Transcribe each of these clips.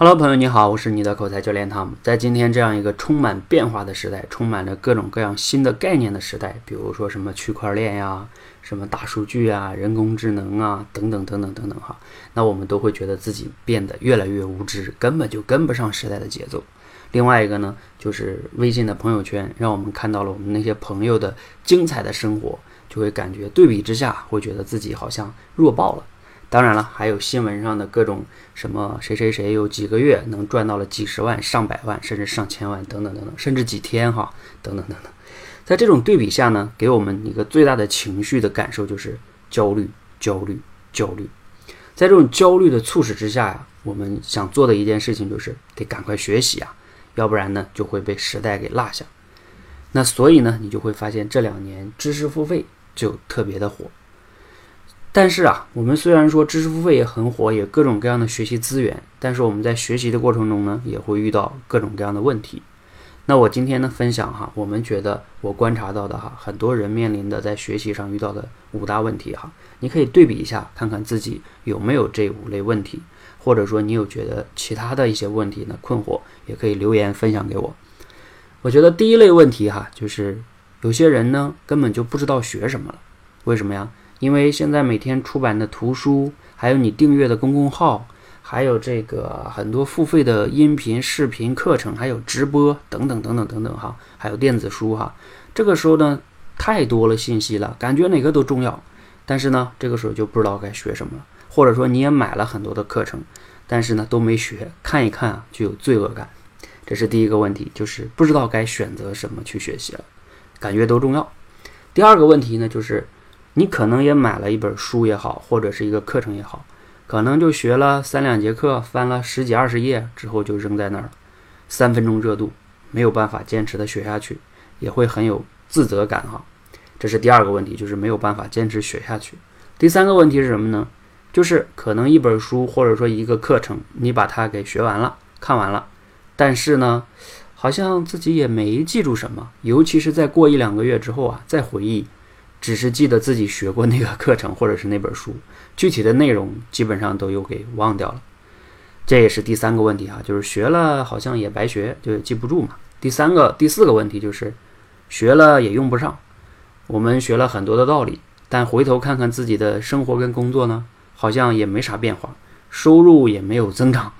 Hello，朋友你好，我是你的口才教练汤姆。在今天这样一个充满变化的时代，充满着各种各样新的概念的时代，比如说什么区块链呀、什么大数据啊、人工智能啊等等等等等等哈，那我们都会觉得自己变得越来越无知，根本就跟不上时代的节奏。另外一个呢，就是微信的朋友圈，让我们看到了我们那些朋友的精彩的生活，就会感觉对比之下，会觉得自己好像弱爆了。当然了，还有新闻上的各种什么谁谁谁有几个月能赚到了几十万、上百万，甚至上千万等等等等，甚至几天哈等等等等。在这种对比下呢，给我们一个最大的情绪的感受就是焦虑、焦虑、焦虑。在这种焦虑的促使之下呀，我们想做的一件事情就是得赶快学习啊，要不然呢就会被时代给落下。那所以呢，你就会发现这两年知识付费就特别的火。但是啊，我们虽然说知识付费也很火，也各种各样的学习资源，但是我们在学习的过程中呢，也会遇到各种各样的问题。那我今天呢，分享哈，我们觉得我观察到的哈，很多人面临的在学习上遇到的五大问题哈，你可以对比一下，看看自己有没有这五类问题，或者说你有觉得其他的一些问题呢困惑，也可以留言分享给我。我觉得第一类问题哈，就是有些人呢根本就不知道学什么了，为什么呀？因为现在每天出版的图书，还有你订阅的公众号，还有这个很多付费的音频、视频课程，还有直播等等等等等等哈，还有电子书哈。这个时候呢，太多了信息了，感觉哪个都重要。但是呢，这个时候就不知道该学什么了，或者说你也买了很多的课程，但是呢都没学，看一看啊就有罪恶感。这是第一个问题，就是不知道该选择什么去学习了，感觉都重要。第二个问题呢，就是。你可能也买了一本书也好，或者是一个课程也好，可能就学了三两节课，翻了十几二十页之后就扔在那儿了，三分钟热度，没有办法坚持的学下去，也会很有自责感哈。这是第二个问题，就是没有办法坚持学下去。第三个问题是什么呢？就是可能一本书或者说一个课程，你把它给学完了，看完了，但是呢，好像自己也没记住什么，尤其是在过一两个月之后啊，再回忆。只是记得自己学过那个课程或者是那本书，具体的内容基本上都有给忘掉了。这也是第三个问题哈，就是学了好像也白学，就记不住嘛。第三个、第四个问题就是学了也用不上。我们学了很多的道理，但回头看看自己的生活跟工作呢，好像也没啥变化，收入也没有增长。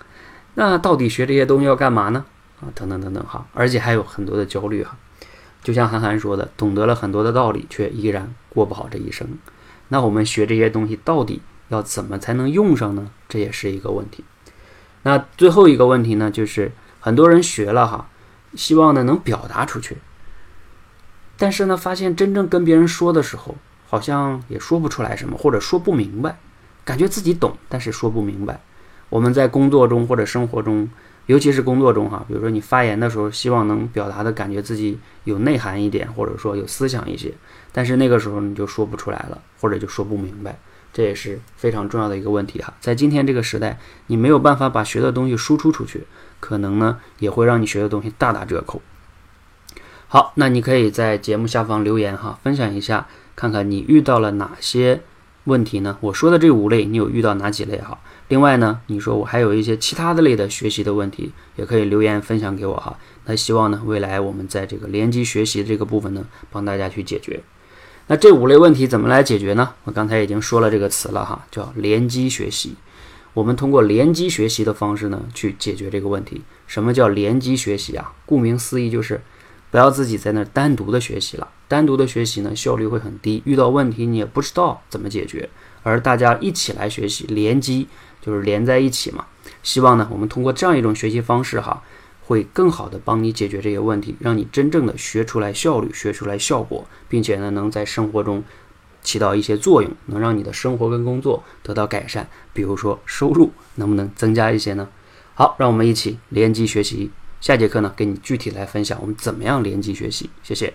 那到底学这些东西要干嘛呢？啊，等等等等哈，而且还有很多的焦虑哈。就像韩寒说的，懂得了很多的道理，却依然过不好这一生。那我们学这些东西到底要怎么才能用上呢？这也是一个问题。那最后一个问题呢，就是很多人学了哈，希望呢能表达出去，但是呢发现真正跟别人说的时候，好像也说不出来什么，或者说不明白，感觉自己懂，但是说不明白。我们在工作中或者生活中。尤其是工作中哈，比如说你发言的时候，希望能表达的感觉自己有内涵一点，或者说有思想一些，但是那个时候你就说不出来了，或者就说不明白，这也是非常重要的一个问题哈。在今天这个时代，你没有办法把学的东西输出出去，可能呢也会让你学的东西大打折扣。好，那你可以在节目下方留言哈，分享一下，看看你遇到了哪些问题呢？我说的这五类，你有遇到哪几类哈？另外呢，你说我还有一些其他的类的学习的问题，也可以留言分享给我哈。那希望呢，未来我们在这个联机学习这个部分呢，帮大家去解决。那这五类问题怎么来解决呢？我刚才已经说了这个词了哈，叫联机学习。我们通过联机学习的方式呢，去解决这个问题。什么叫联机学习啊？顾名思义就是不要自己在那单独的学习了。单独的学习呢，效率会很低，遇到问题你也不知道怎么解决。而大家一起来学习，联机。就是连在一起嘛，希望呢，我们通过这样一种学习方式哈，会更好的帮你解决这些问题，让你真正的学出来效率，学出来效果，并且呢，能在生活中起到一些作用，能让你的生活跟工作得到改善。比如说收入能不能增加一些呢？好，让我们一起联机学习。下节课呢，给你具体来分享我们怎么样联机学习。谢谢。